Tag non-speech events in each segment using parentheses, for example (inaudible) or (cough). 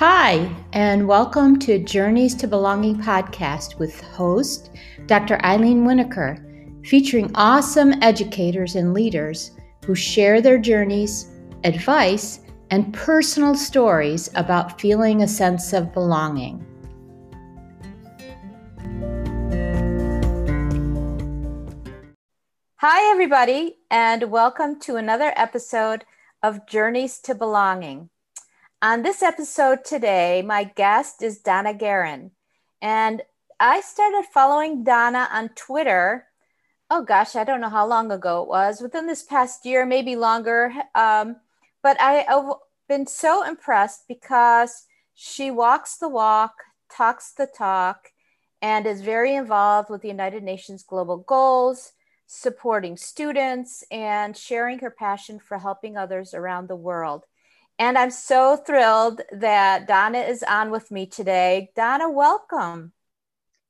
Hi, and welcome to Journeys to Belonging podcast with host Dr. Eileen Winokur, featuring awesome educators and leaders who share their journeys, advice, and personal stories about feeling a sense of belonging. Hi, everybody, and welcome to another episode of Journeys to Belonging. On this episode today, my guest is Donna Guerin. And I started following Donna on Twitter. Oh gosh, I don't know how long ago it was, within this past year, maybe longer. Um, but I, have been so impressed because she walks the walk, talks the talk, and is very involved with the United Nations global goals, supporting students, and sharing her passion for helping others around the world. And I'm so thrilled that Donna is on with me today. Donna, welcome.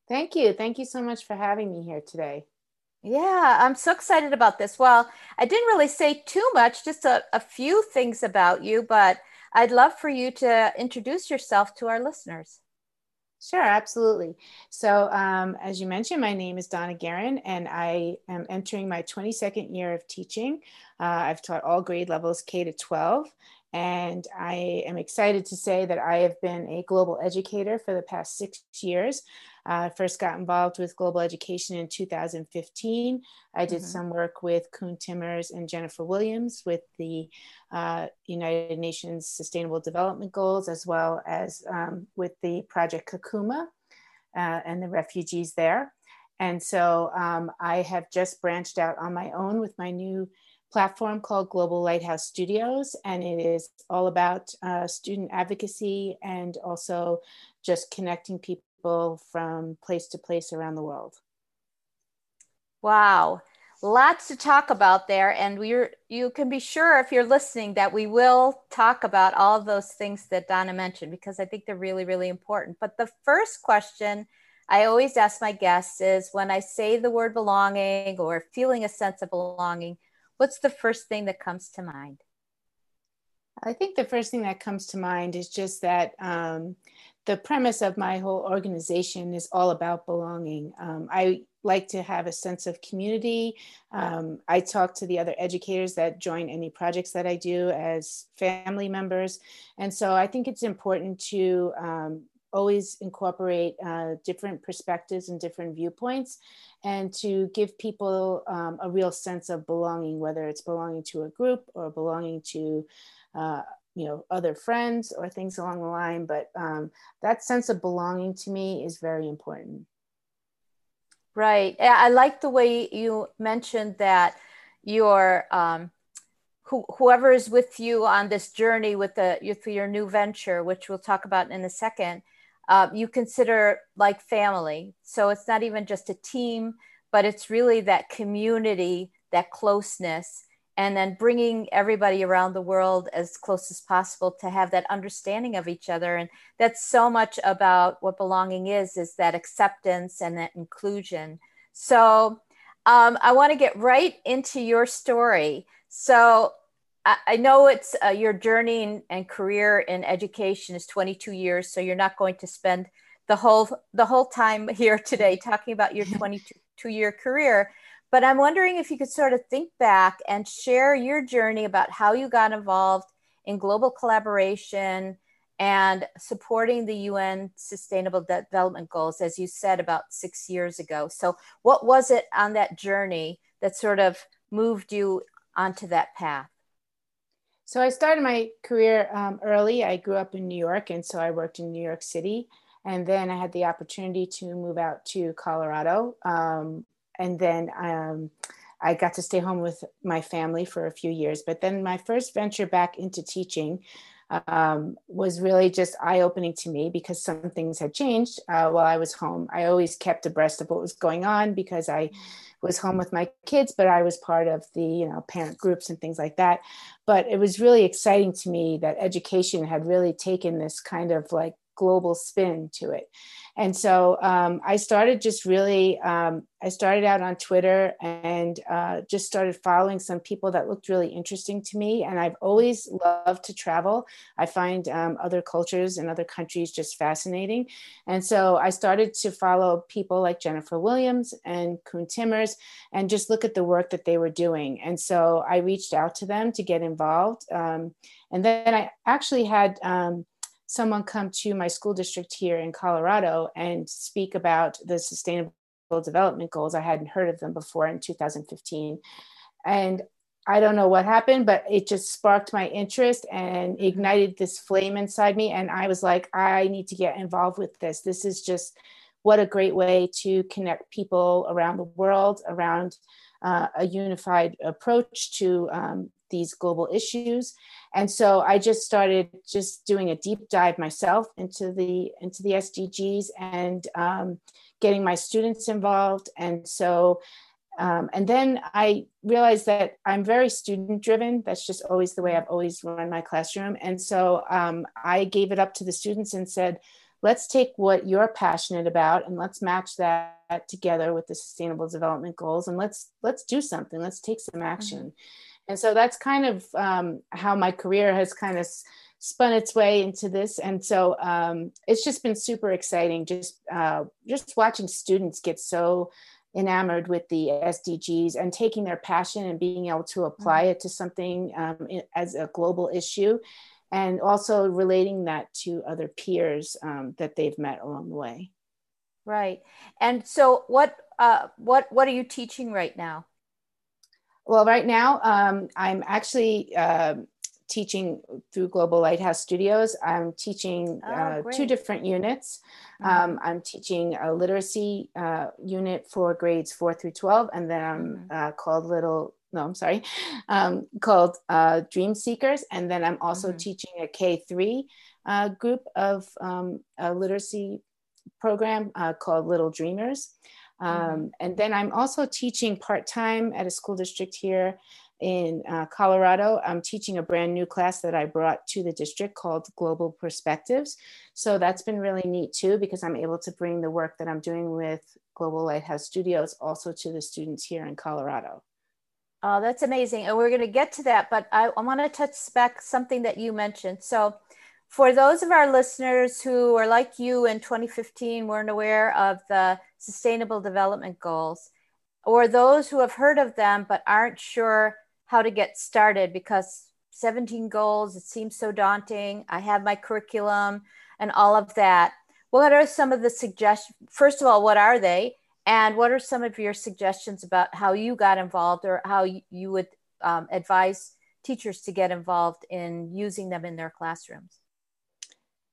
Thank you. Thank you so much for having me here today. Yeah, I'm so excited about this. Well, I didn't really say too much, just a, a few things about you, but I'd love for you to introduce yourself to our listeners. Sure, absolutely. So, um, as you mentioned, my name is Donna Guerin, and I am entering my 22nd year of teaching. Uh, I've taught all grade levels K to 12, and I am excited to say that I have been a global educator for the past six years. I uh, first got involved with global education in 2015. I did mm-hmm. some work with Koen Timmers and Jennifer Williams with the uh, United Nations Sustainable Development Goals, as well as um, with the Project Kakuma uh, and the refugees there. And so um, I have just branched out on my own with my new platform called Global Lighthouse Studios, and it is all about uh, student advocacy and also just connecting people from place to place around the world. Wow, lots to talk about there, and we're you can be sure if you're listening that we will talk about all those things that Donna mentioned because I think they're really really important. But the first question. I always ask my guests is when I say the word belonging or feeling a sense of belonging, what's the first thing that comes to mind? I think the first thing that comes to mind is just that um, the premise of my whole organization is all about belonging. Um, I like to have a sense of community. Um, I talk to the other educators that join any projects that I do as family members. And so I think it's important to um, always incorporate uh, different perspectives and different viewpoints and to give people um, a real sense of belonging whether it's belonging to a group or belonging to uh, you know other friends or things along the line. But um, that sense of belonging to me is very important. Right. I like the way you mentioned that your um, whoever is with you on this journey with the with your new venture which we'll talk about in a second uh, you consider like family. So it's not even just a team, but it's really that community, that closeness, and then bringing everybody around the world as close as possible to have that understanding of each other. And that's so much about what belonging is, is that acceptance and that inclusion. So um, I want to get right into your story. So I know it's uh, your journey and, career in education is 22 years, so you're not going to spend the whole the whole time (laughs) here today talking about your (laughs) 22 year career. But I'm wondering if you could sort of think back and share your journey about how you got involved in global collaboration and supporting the UN Sustainable Development Goals, as you said about six years ago. So, what was it on that journey that sort of moved you onto that path? So I started my career um, early. I grew up in New York, and so I worked in New York City. And then I had the opportunity to move out to Colorado. Um, and then um, I got to stay home with my family for a few years. But then my first venture back into teaching um, was really just eye opening to me because some things had changed uh, while I was home. I always kept abreast of what was going on because I was home with my kids, but I was part of the you know parent groups and things like that. But it was really exciting to me that education had really taken this kind of like global spin to it. And so um, I started just really, um, I started out on Twitter and uh, just started following some people that looked really interesting to me. And I've always loved to travel. I find um, other cultures and other countries just fascinating. And so I started to follow people like Jennifer Williams and Koen Timmers and just look at the work that they were doing. And so I reached out to them to get involved. Um, and then I actually had um, someone come to my school district here in Colorado and speak about the sustainable development goals. I hadn't heard of them before in 2015. And I don't know what happened, but it just sparked my interest and ignited this flame inside me. And I was like, I need to get involved with this. This is just what a great way to connect people around the world around uh, a unified approach to um, these global issues. And so i just started just doing a deep dive myself into the into the sdgs and um, getting my students involved. And so um, and then i realized that i'm very student driven that's just always the way i've always run my classroom. And so um, i gave it up to the students and said let's take what you're passionate about and let's match that together with the sustainable development goals and let's let's do something. Let's take some action. mm-hmm and so that's kind of um, how my career has kind of spun its way into this. And so um, it's just been super exciting just uh, just watching students get so enamored with the sdgs and taking their passion and being able to apply it to something um, as a global issue and also relating that to other peers um, that they've met along the way. Right. And so what uh, what what are you teaching right now well, right now, um, I'm actually uh, teaching through Global Lighthouse Studios. I'm teaching oh, uh, two different units. Mm-hmm. Um, I'm teaching a literacy uh, unit for grades four through 12, and then I'm mm-hmm. uh, called Little, no, I'm sorry, (laughs) um, called uh, Dream Seekers. And then I'm also mm-hmm. teaching a K3 uh, group of um, a literacy program called Little Dreamers. Mm-hmm. Um, and then I'm also teaching part time at a school district here in uh, Colorado. I'm teaching a brand new class that I brought to the district called Global Perspectives. So that's been really neat too, because I'm able to bring the work that I'm doing with Global Lighthouse Studios also to the students here in Colorado. Oh, that's amazing. And we're going to get to that, but I, I want to touch back something that you mentioned. So, for those of our listeners who are like you in 2015 weren't aware of the sustainable development goals or those who have heard of them but aren't sure how to get started because 17 goals it seems so daunting. I have my curriculum and all of that. What are some of the suggestions first of all what are they? And what are some of your suggestions about how you got involved or how you would um, advise teachers to get involved in using them in their classrooms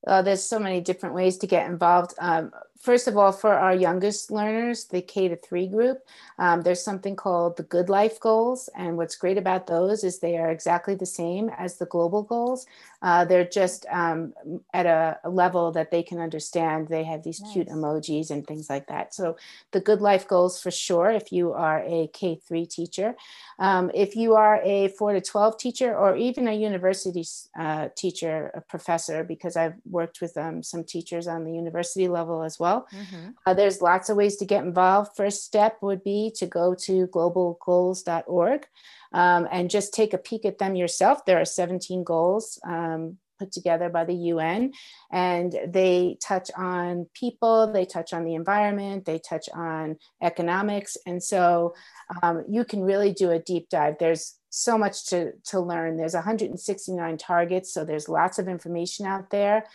uh, there's so many different ways to get involved. Um, first of all, for our youngest learners, the K to three group, um, there's something called the Good Life Goals. And what's great about those is they are exactly the same as the global goals. Uh, they're just um, at a, a, level that they can understand. They have these nice. cute emojis and things like that. So the Good Life Goals for sure, if you are a K three teacher. Um, if you are a four to 12 teacher or even a university uh, teacher, a professor, because I've worked with um, some teachers on the university level as well well. Mm-hmm. Uh, there's lots of ways to get involved. First step would be to go to globalgoals.org um, and just take a peek at them yourself. There are 17 goals. Um, put together by the UN, and they touch on people, they touch on the environment, they touch on economics, and so um, you can really do a deep dive. There's so much to, to learn. There's 169 targets, so there's lots of information out there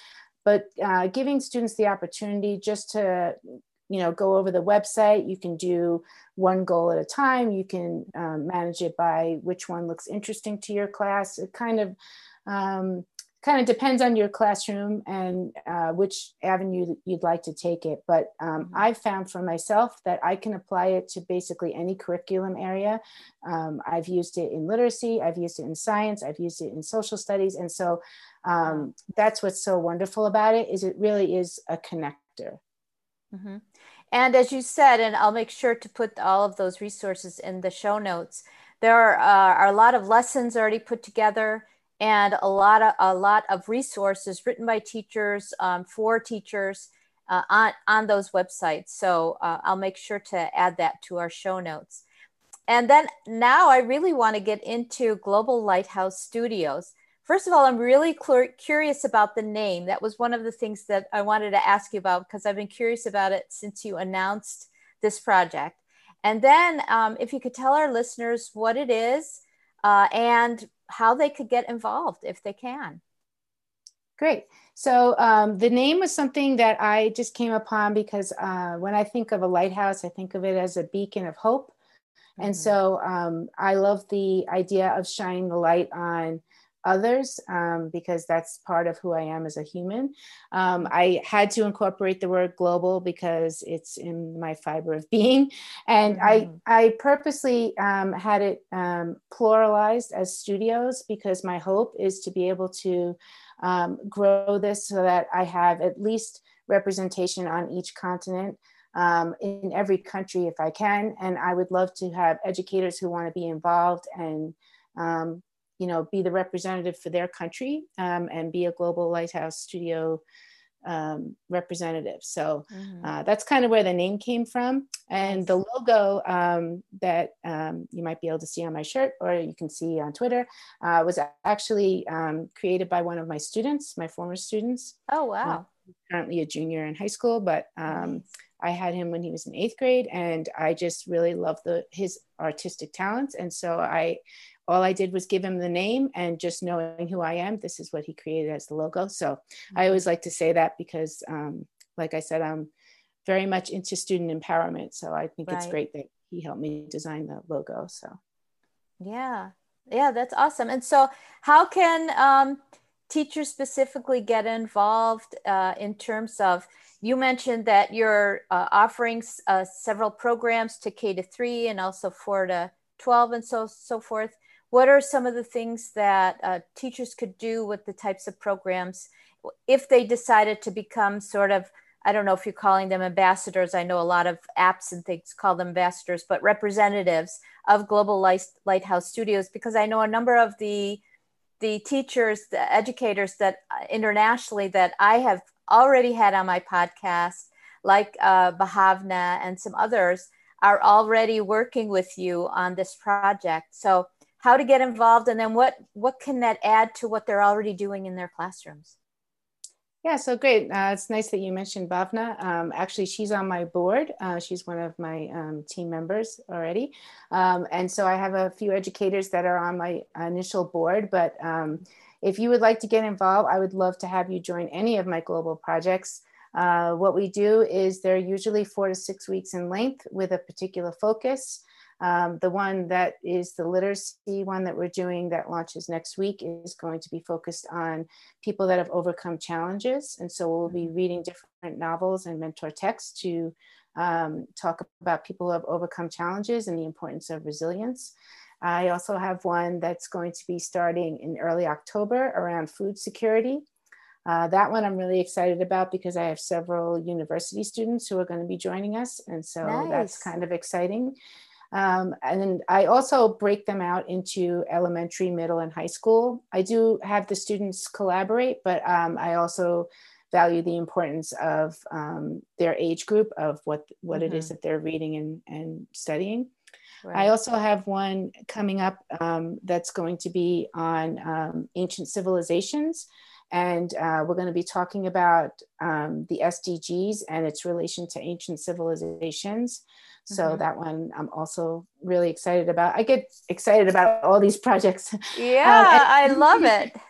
but uh, giving students the opportunity just to you know go over the website. You can do one goal at a time. You can um, manage it by which one looks interesting to your class. It kind of um, kind of depends on your classroom and uh, which avenue you'd like to take it. But um, mm-hmm. i've found for myself that i can apply it to basically any curriculum area. Um, i've used it in literacy i've used it in science i've used it in social studies. And so um, that's what's so wonderful about it is it really is a connector. Mm-hmm. And as you said and i'll make sure to put all of those resources in the show notes there are, uh, are a lot of lessons already put together and a lot of a lot of resources written by teachers um, for teachers uh, on on those websites. So uh, I'll make sure to add that to our show notes. And then now I really want to get into Global Lighthouse Studios. First of all, I'm really cl- curious about the name. That was one of the things that I wanted to ask you about because I've been curious about it since you announced this project. And then, um, if you could tell our listeners what it is uh, and how they could get involved if they can. Great. So um, the name was something that I just came upon because uh, when I think of a lighthouse, I think of it as a beacon of hope. Mm-hmm. And so um, I love the idea of shining the light on others um, because that's part of who I am as a human. Um, I had to incorporate the word global because it's in my fiber of being, and mm-hmm. I I purposely um, had it um, pluralized as studios because my hope is to be able to um, grow this so that I have at least representation on each continent. Um, in every country, if I can, and I would love to have educators who want to be involved and um, you know, be the representative for their country um, and be a global lighthouse studio um, representative. So mm-hmm. uh, that's kind of where the name came from. And the logo um, that um, you might be able to see on my shirt or you can see on Twitter uh, was actually um, created by one of my students, my former students. Oh, wow. Uh, currently a junior in high school, but um, nice. I had him when he was in eighth grade, and I just really loved the his artistic talents, and so I all I did was give him the name and just knowing who I am, this is what he created as the logo. So mm-hmm. I always like to say that because, um, like I said, I'm very much into student empowerment. So I think right. it's great that he helped me design the logo. So, yeah, yeah, that's awesome. And so, how can um, teachers specifically get involved uh, in terms of? You mentioned that you're uh, offering uh, several programs to K to three and also four to 12 and so so forth what are some of the things that uh, teachers could do with the types of programs if they decided to become sort of i don't know if you're calling them ambassadors i know a lot of apps and things call them ambassadors but representatives of global lighthouse studios because i know a number of the the teachers the educators that uh, internationally that i have already had on my podcast like uh, Bhavna and some others are already working with you on this project. So how to get involved and then what what can that add to what they're already doing in their classrooms yeah, so great. Uh, it's nice that you mentioned Bhavna. Um, actually, she's on my board. Uh, she's one of my um, team members already. Um, and so I have a few educators that are on my initial board. But um, if you would like to get involved, I would love to have you join any of my global projects. Uh, what we do is they're usually four to six weeks in length with a particular focus. Um, the one that is the literacy one that we're doing that launches next week is going to be focused on people that have overcome challenges. And so we'll be mm-hmm. reading different novels and mentor texts to um, talk about people who have overcome challenges and the importance of resilience. I also have one that's going to be starting in early October around food security. Uh, that one I'm really excited about because I have several university students who are going to be joining us. And so nice. that's kind of exciting. Um, and I also break them out into elementary, middle, and high school. I do have the students collaborate, but um, I also value the importance of um, their age group of what what mm-hmm. it is mm-hmm. that they're reading and, and studying. Right. I also have one coming up um, that's going to be on um, ancient civilizations. And uh, we're going to be talking about um, the SDGs and its relation to ancient civilizations. So mm-hmm. that one I'm also really excited about. I get excited about all these projects. (laughs) Yeah, um, and- I love it. (laughs)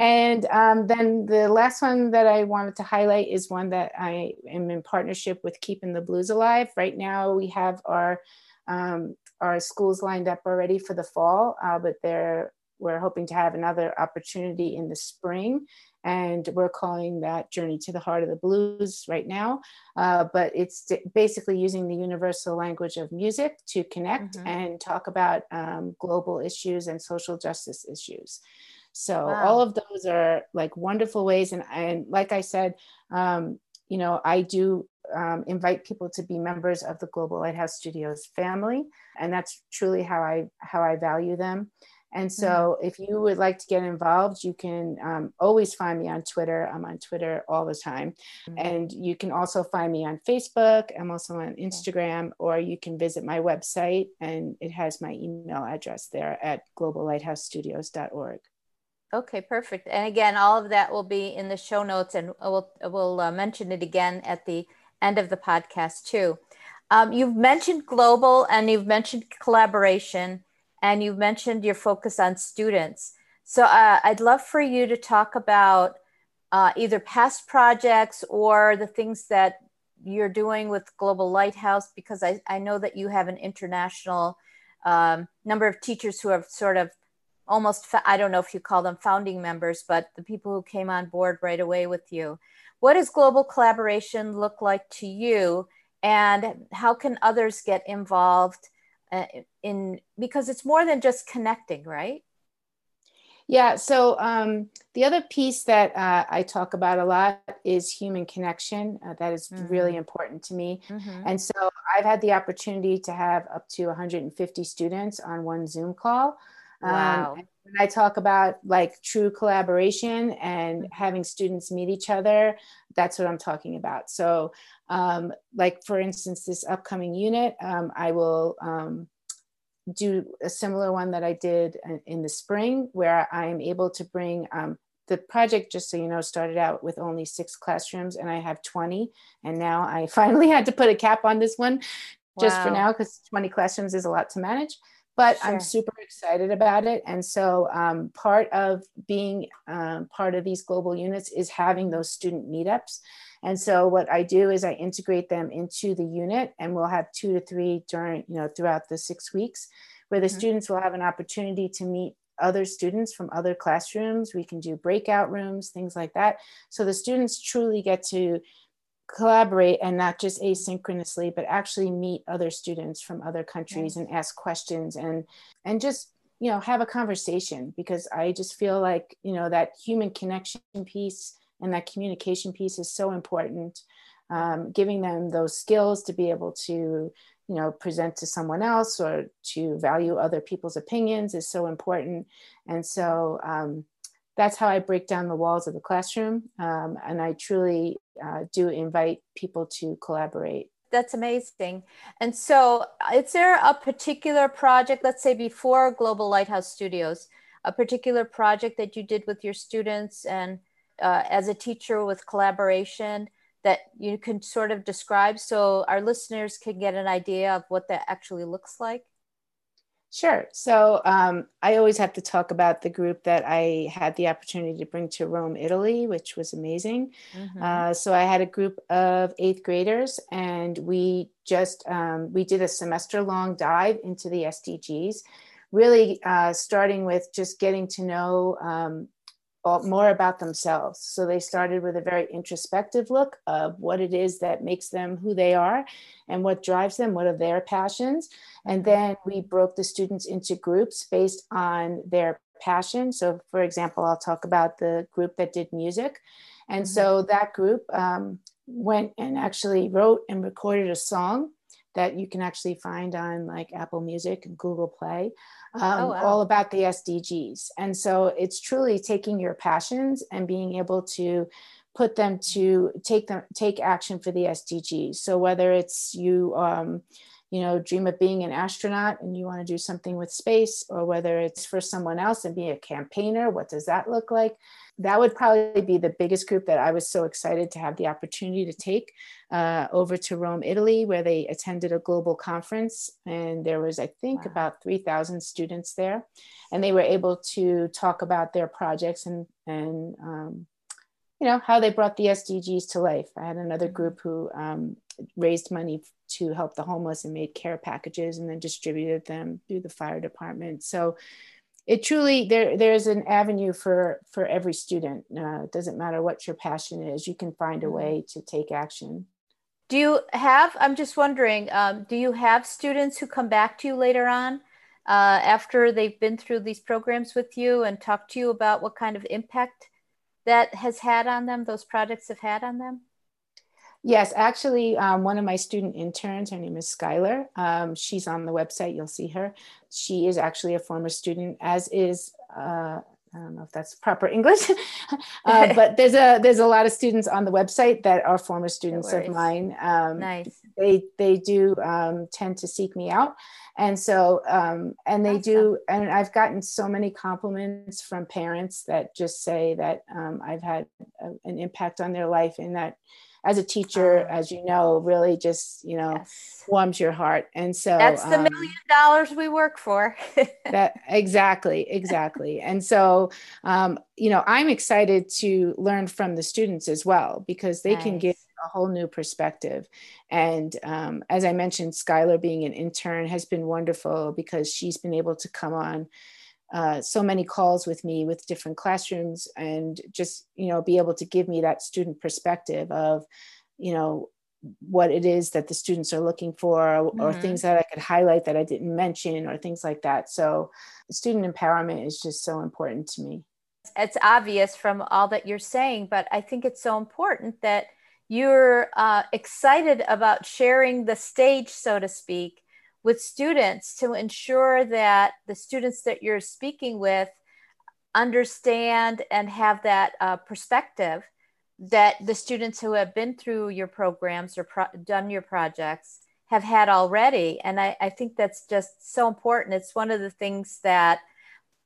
And um, then the last one that I wanted to highlight is one that I am in partnership with Keeping the Blues Alive. Right now, we have our um, our schools lined up already for the fall, uh, but they're we're hoping to have another opportunity in the spring and we're calling that journey to the heart of the blues right now uh, but it's basically using the universal language of music to connect mm-hmm. and talk about um, global issues and social justice issues so wow. all of those are like wonderful ways and, and like i said um, you know i do um, invite people to be members of the global lighthouse studios family and that's truly how i how i value them And so, mm-hmm. if you would like to get involved, you can um, always find me on Twitter. I'm on Twitter all the time. Mm-hmm. And you can also find me on Facebook. I'm also on Instagram, or you can visit my website, and it has my email address there at globallighthousestudios.org. Okay, perfect. And again, all of that will be in the show notes, and we'll, we'll uh, mention it again at the end of the podcast, too. Um, you've mentioned global and you've mentioned collaboration and you mentioned your focus on students. So uh, I'd love for you to talk about uh, either past projects or the things that you're doing with Global Lighthouse, because I, I know that you have an international um, number of teachers who have sort of almost, I don't know if you call them founding members, but the people who came on board right away with you. What does global collaboration look like to you? And how can others get involved? Uh, in because it's more than just connecting right yeah so um, the other piece that uh, i talk about a lot is human connection uh, that is mm-hmm. really important to me mm-hmm. and so i've had the opportunity to have up to 150 students on one zoom call um, wow. Um, when I talk about like true collaboration and mm-hmm. having students meet each other, that's what I'm talking about. So um, like for instance, this upcoming unit, um, I will um, do a similar one that I did in the spring, where I am able to bring um, the project. Just so you know, started out with only six classrooms, and I have 20, and now I (laughs) finally had to put a cap on this one, just wow. for now, because 20 classrooms is a lot to manage but sure. I'm super excited about it. And so um, part of being um, part of these global units is having those student meetups. And so what I do is I integrate them into the unit and we'll have two to three during, you know, throughout the six weeks where the mm-hmm. students will have an opportunity to meet other students from other classrooms. We can do breakout rooms, things like that. So the students truly get to collaborate and not just asynchronously, but actually meet other students from other countries and ask questions and and just you know have a conversation because I just feel like you know that human connection piece and that communication piece is so important um, giving them those skills to be able to you know present to someone else or to value other people's opinions is so important. And so um, that's how i break down the walls of the classroom um, and i truly uh, do invite people to collaborate that's amazing and so is there a particular project let's say before global lighthouse studios a particular project that you did with your students and uh, as a teacher with collaboration that you can sort of describe so our listeners can get an idea of what that actually looks like? Sure. So um, I always have to talk about the group that I had the opportunity to bring to Rome, Italy, which was amazing. Mm-hmm. Uh, so I had a group of eighth graders, and we just um, we did a semester long dive into the SDGs, really uh, starting with just getting to know um, more about themselves. So they started with a very introspective look of what it is that makes them who they are and what drives them, what are their passions. And then we broke the students into groups based on their passion. So, for example, I'll talk about the group that did music. And mm-hmm. so that group um, went and actually wrote and recorded a song that you can actually find on like Apple Music and Google Play, um, oh, wow. all about the SDGs. And so it's truly taking your passions and being able to put them to take them take action for the SDGs. So whether it's you um, you know dream of being an astronaut and you want to do something with space or whether it's for someone else and be a campaigner what does that look like that would probably be the biggest group that i was so excited to have the opportunity to take uh, over to rome italy where they attended a global conference and there was i think wow. about 3000 students there and they were able to talk about their projects and and um, you know how they brought the sdgs to life i had another mm-hmm. group who um, raised money to help the homeless and made care packages and then distributed them through the fire department. So it truly there there's an avenue for for every student. Uh, it doesn't matter what your passion is, you can find a mm-hmm. way to take action. Do you have? I'm just wondering. Um, do you have students who come back to you later on? Uh, after they've been through these programs with you and talk to you about what kind of impact that has had on them, those projects have had on them? Yes, actually, um, one of my student interns, her name is Skylar. Um, she's on the website. You'll see her. She is actually a former student, as is uh, I don't know if that's proper English, (laughs) uh, (laughs) but there's a there's a lot of students on the website that are former students no of mine. Um, nice. They they do um, tend to seek me out, and so um, and they awesome. do, and I've gotten so many compliments from parents that just say that um, I've had a, an impact on their life, and that as a teacher, oh. as you know, really just you know yes. warms your heart. And so that's the um, million dollars we work for. (laughs) that exactly, exactly. And so um, you know, I'm excited to learn from the students as well because they nice. can give a whole new perspective. And um, as I mentioned, Skylar being an intern has been wonderful because she's been able to come on uh, so many calls with me with different classrooms and just you know be able to give me that student perspective of you know what it is that the students are looking for or, mm-hmm. or things that i could highlight that i didn't mention or things like that so student empowerment is just so important to me it's obvious from all that you're saying but i think it's so important that you're uh, excited about sharing the stage so to speak with students to ensure that the students that you're speaking with understand and have that uh, perspective that the students who have been through your programs or pro- done your projects have had already. And I, I, think that's just so important. It's one of the things that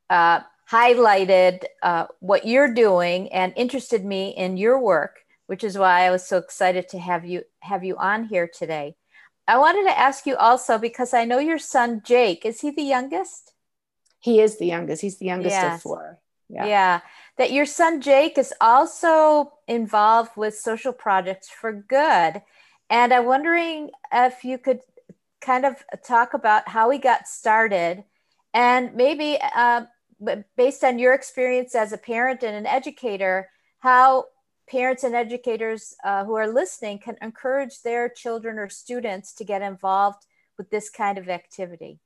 uh, highlighted uh, what you're doing and interested me in your work, which is why I was so excited to have you have you on here today. I wanted to ask you also because I know your son Jake. Is he the youngest? He is the youngest. He's the youngest yes. of four. Yeah. yeah. That your son Jake is also involved with social projects for good. And I'm wondering if you could kind of talk about how he got started and maybe uh, based on your experience as a parent and an educator, how parents and educators uh, who are listening can encourage their children or students to get involved with this kind of activity?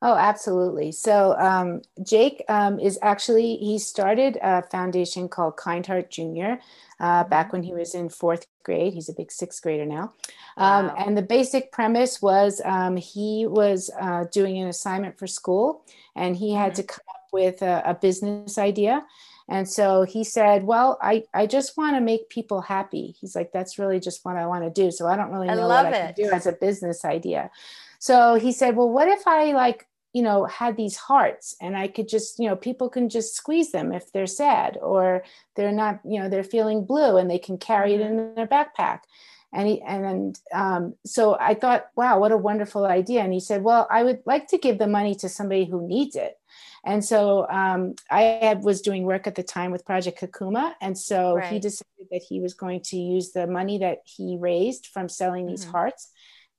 Oh, absolutely. So um, Jake um, is actually, he started a foundation called Kind Heart Junior uh, back mm-hmm. when he was in fourth grade. He's a big sixth grader now. Um, wow. And the basic premise was um, he was uh, doing an assignment for school and he had mm-hmm. to come up with a, a business idea. And so he said, Well, I, I just want to make people happy. He's like, That's really just what I want to do. So I don't really know what I can do as a business idea. So he said, Well, what if I like, you know, had these hearts and I could just, you know, people can just squeeze them if they're sad or they're not, you know, they're feeling blue and they can carry it mm-hmm. in their backpack. And he, and um, so I thought, wow, what a wonderful idea. And he said, well, I would like to give the money to somebody who needs it. And so um, I had, was doing work at the time with Project Kakuma. And so right. he decided that he was going to use the money that he raised from selling these mm-hmm. hearts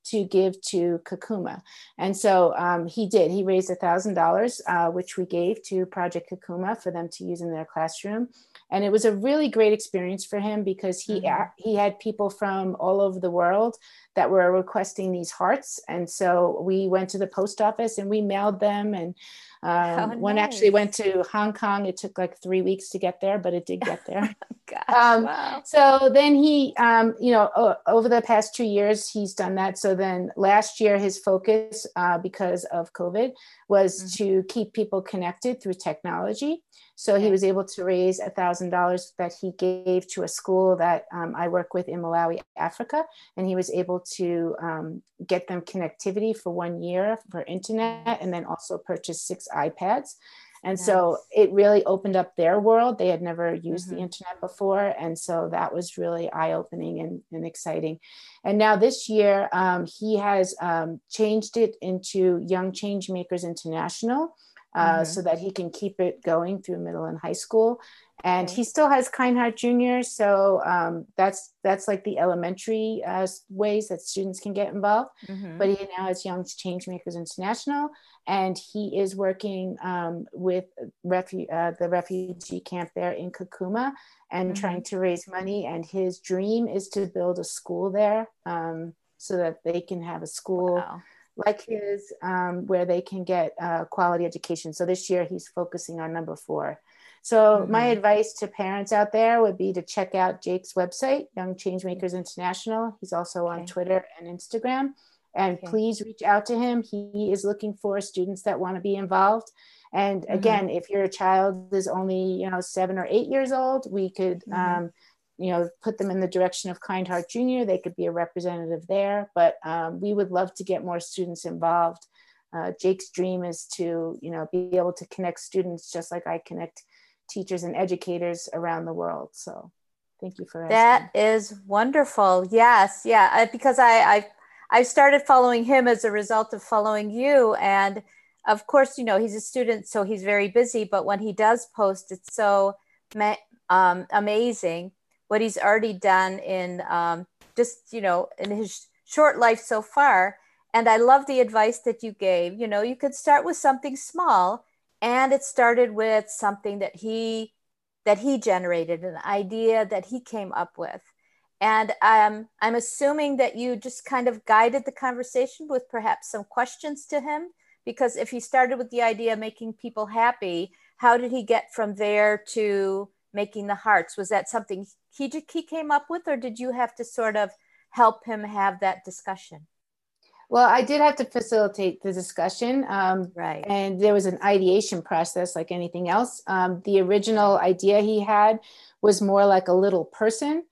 to give to Kakuma. And so um, he did. He raised $1,000, uh, which we gave to Project Kakuma for them to use in their classroom. And it was a really great experience for him because he, mm-hmm. he had people from all over the world that were requesting these hearts. And so we went to the post office and we mailed them. And um, oh, one nice. actually went to Hong Kong. It took like three weeks to get there, but it did get there. (laughs) Gosh, um, wow. So then he, um, you know, o- over the past two years, he's done that. So then last year, his focus, uh, because of COVID, was mm-hmm. to keep people connected through technology. So he was able to raise a thousand dollars that he gave to a school that um, I work with in Malawi, Africa, and he was able to um, get them connectivity for one year for internet, and then also purchase six iPads. And nice. so it really opened up their world. They had never used mm-hmm. the internet before. And so that was really eye opening and, and, exciting. And now this year, um, he has um, changed it into Young Change Makers International uh, mm-hmm. so that he can keep it going through middle and high school. And he still has Kind Heart Junior, so um, that's that's like the elementary uh, ways that students can get involved. Mm-hmm. But he now has Young Changemakers International, and he is working um, with refu- uh, the refugee camp there in Kakuma and mm-hmm. trying to raise money. And his dream is to build a school there um, so that they can have a school. Wow like his um, where they can get uh, quality education. So this year he's focusing on number four. So mm-hmm. my advice to parents out there would be to check out Jake's website, Young Changemakers International. He's also on okay. Twitter and Instagram. And okay. please reach out to him. He is looking for students that want to be involved. And mm-hmm. again, mm-hmm. if your child is only, you know, seven or eight years old, we could, mm-hmm. um, you know, put them in the direction of Kind Heart Junior. They could be a representative there. But um, we would love to get more students involved. Uh, Jake's dream is to, you know, be able to connect students just like I connect teachers and educators around the world. So thank you for asking. That is wonderful. Yes, yeah, because I I I started following him as a result of following you, and of course, you know he's a student, so he's very busy. But when he does post, it's so um, amazing what he's already done in um, just you know in his short life so far. And I love the advice that you gave. You know, you could start with something small and it started with something that he that he generated an idea that he came up with and um, i'm assuming that you just kind of guided the conversation with perhaps some questions to him because if he started with the idea of making people happy how did he get from there to making the hearts was that something he, he came up with or did you have to sort of help him have that discussion well, I did have to facilitate the discussion. Um, right. And there was an ideation process like anything else. Um, the original idea he had was more like a little person.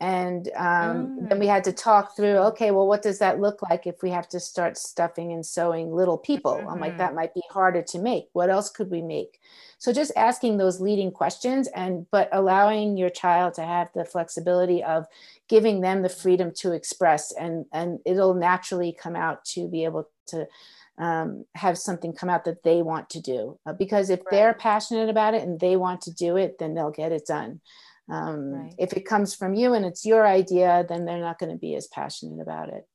And um, mm. then we had to talk through okay, well, what does that look like if we have to start stuffing and sewing little people? Mm-hmm. I'm like, mm-hmm. that might be harder to make. What else could we make? So just asking those leading questions and but allowing your child to have the flexibility of giving them the freedom to express and and it'll naturally come out to be able to um, have something come out that they want to do uh, because if right. they're passionate about it and they want to do it then they'll get it done um, right. if it comes from you and it's your idea then they're not going to be as passionate about it.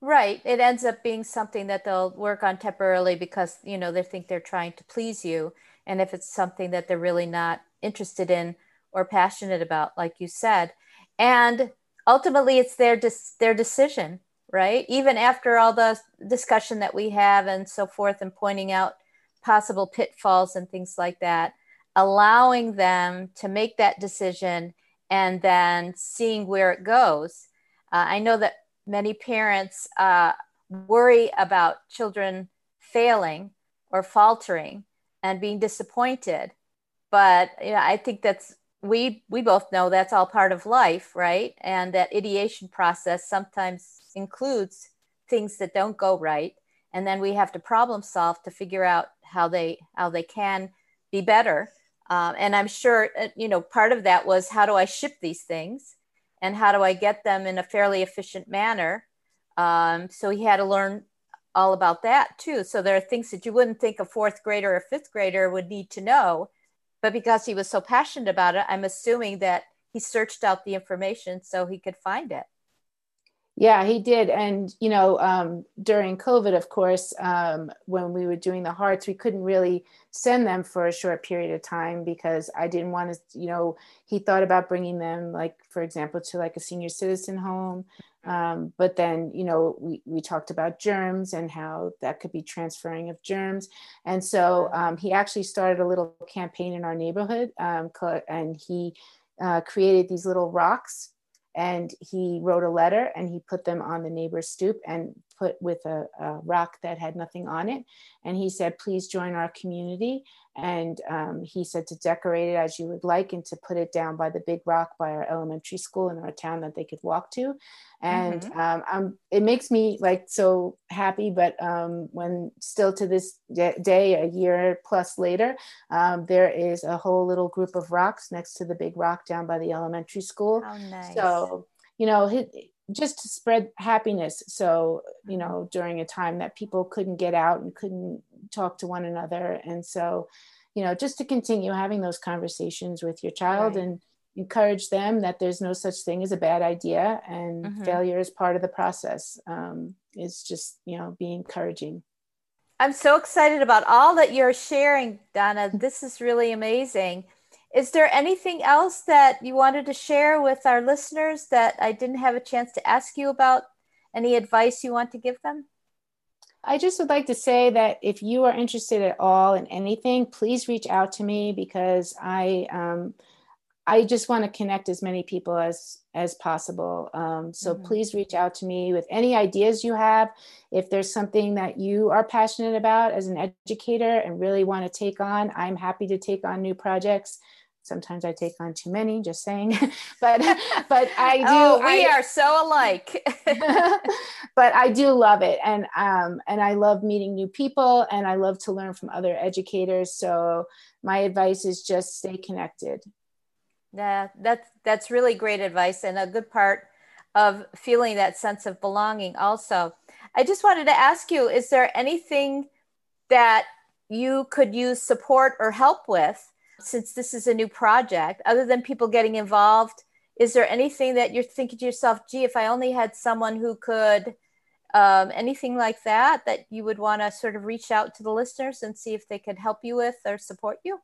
Right. It ends up being something that they'll work on temporarily because you know they think they're trying to please you. And if it's something that they're really not interested in or passionate about like you said and ultimately it's their their decision right? Even after all the discussion that we have and so forth and pointing out possible pitfalls and things like that allowing them to make that decision and then seeing where it goes. Uh, i know that many parents uh, worry about children failing or faltering and being disappointed. But you know, i think that's we we both know that's all part of life right? And that ideation process sometimes includes things that don't go right. And then we have to problem solve to figure out how they how they can be better um, and i'm sure uh, you know part of that was how do i ship these things and how do i get them in a fairly efficient manner um, so he had to learn all about that too so there are things that you wouldn't think a fourth grader or fifth grader would need to know but because he was so passionate about it, I'm assuming that he searched out the information so he could find it. Yeah, he did. And, you know, um, during COVID, of course, um, when we were doing the hearts, we couldn't really send them for a short period of time because I didn't want to, you know, he thought about bringing them, like, for example, to like a senior citizen home. Um, but then, you know, we, we talked about germs and how that could be transferring of germs. And so um, he actually started a little campaign in our neighborhood um, and he uh, created these little rocks and he wrote a letter and he put them on the neighbor's stoop and put with a, a rock that had nothing on it. And he said please join our community. And um, he said to decorate it as you would like and to put it down by the big rock by our elementary school in our town that they could walk to. And mm-hmm. um, um, it makes me like so happy. But um, when still to this day a year plus later um, there is a whole little group of rocks next to the big rock down by the elementary school. Nice. so you know just to spread happiness. So you know during a time that people couldn't get out and couldn't talk to one another. And so you know just to continue having those conversations with your child right. and encourage them that there's no such thing as a bad idea and mm-hmm. failure is part of the process um, is just you know be encouraging. I'm so excited about all that you're sharing donna. This is really amazing is there anything else that you wanted to share with our listeners that i didn't have a chance to ask you about any advice you want to give them I just would like to say that if you are interested at all in anything, please reach out to me because I um, I just want to connect as many people as as possible. Um, so mm-hmm. please reach out to me with any ideas you have. If there's something that you are passionate about as an educator and really want to take on, I'm happy to take on new projects. Sometimes I take on too many, just saying. (laughs) but but I do. Oh, we I, are so alike. (laughs) but I do love it, and um and I love meeting new people, and I love to learn from other educators. So my advice is just stay connected. Yeah, that's that's really great advice and a good part of feeling that sense of belonging also. I just wanted to ask you, is there anything that you could use support or help with since this is a new project other than people getting involved? Is there anything that you're thinking to yourself, gee, if I only had someone who could um, anything like that that you would want to sort of reach out to the listeners and see if they could help you with or support you?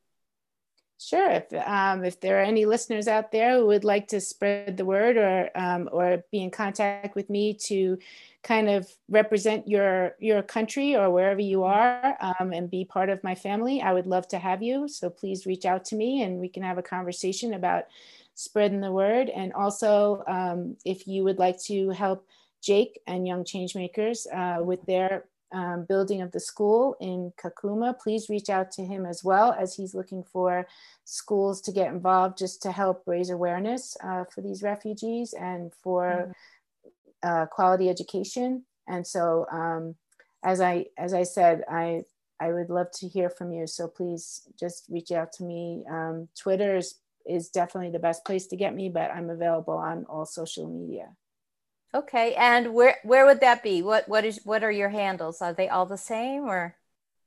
Sure. If um, if there are any listeners out there who would like to spread the word or um, or be in contact with me to kind of represent your your country or wherever you are um, and be part of my family, I would love to have you. So please reach out to me and we can have a conversation about spreading the word. And also, um, if you would like to help Jake and Young Changemakers uh, with their um, building of the school in Kakuma, please reach out to him as well as he's looking for schools to get involved just to help raise awareness uh, for these refugees and for mm-hmm. uh, quality education. And so, um, as I as I said, I I would love to hear from you. So please just reach out to me. Um, Twitter is, is definitely the best place to get me, but I'm available on all social media. Okay, and where where would that be? What what is what are your handles? Are they all the same or?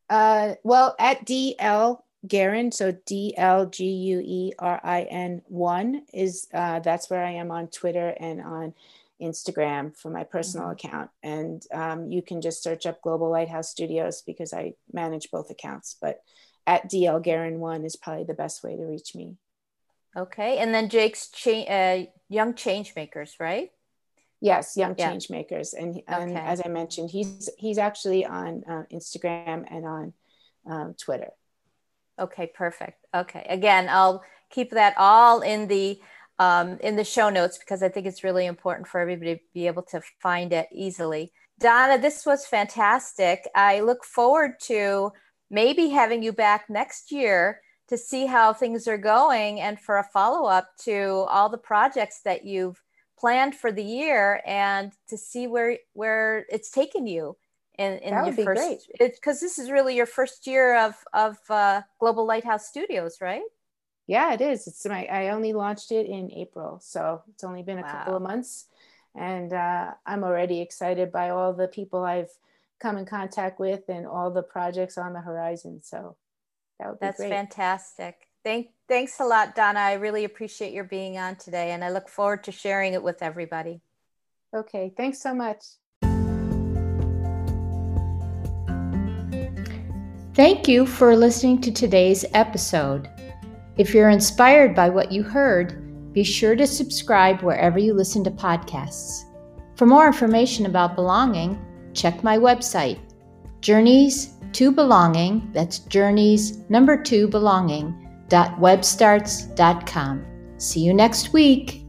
Uh, well, at DL Guerin, so D L G U E R I N one is uh, that's where I am on Twitter and on Instagram for my personal mm-hmm. account, and um, you can just search up Global Lighthouse Studios because I manage both accounts. But at DL Guerin one is probably the best way to reach me. Okay, and then Jake's cha- uh, Young Changemakers, right? Yes, Young yeah. Change Makers, and, and okay. as I mentioned, he's he's actually on uh, Instagram and on um, Twitter. Okay, perfect. Okay, again, I'll keep that all in the um, in the show notes because I think it's really important for everybody to be able to find it easily. Donna, this was fantastic. I look forward to maybe having you back next year to see how things are going and for a follow up to all the projects that you've planned for the year and to see where where it's taken you in, in that would your first because this is really your first year of of uh, global lighthouse studios right? Yeah it is. It's my i only launched it in april so it's only been a wow. couple of months. And uh, i'm already excited by all the people i've come in contact with and all the projects on the horizon so that would be that's great. fantastic Thank, thanks a lot, Donna. I really appreciate your being on today, and I look forward to sharing it with everybody. Okay, thanks so much. Thank you for listening to today's episode. If you're inspired by what you heard, be sure to subscribe wherever you listen to podcasts. For more information about belonging, check my website, Journeys to Belonging. That's Journeys number two belonging www.webstarts.com. See you next week.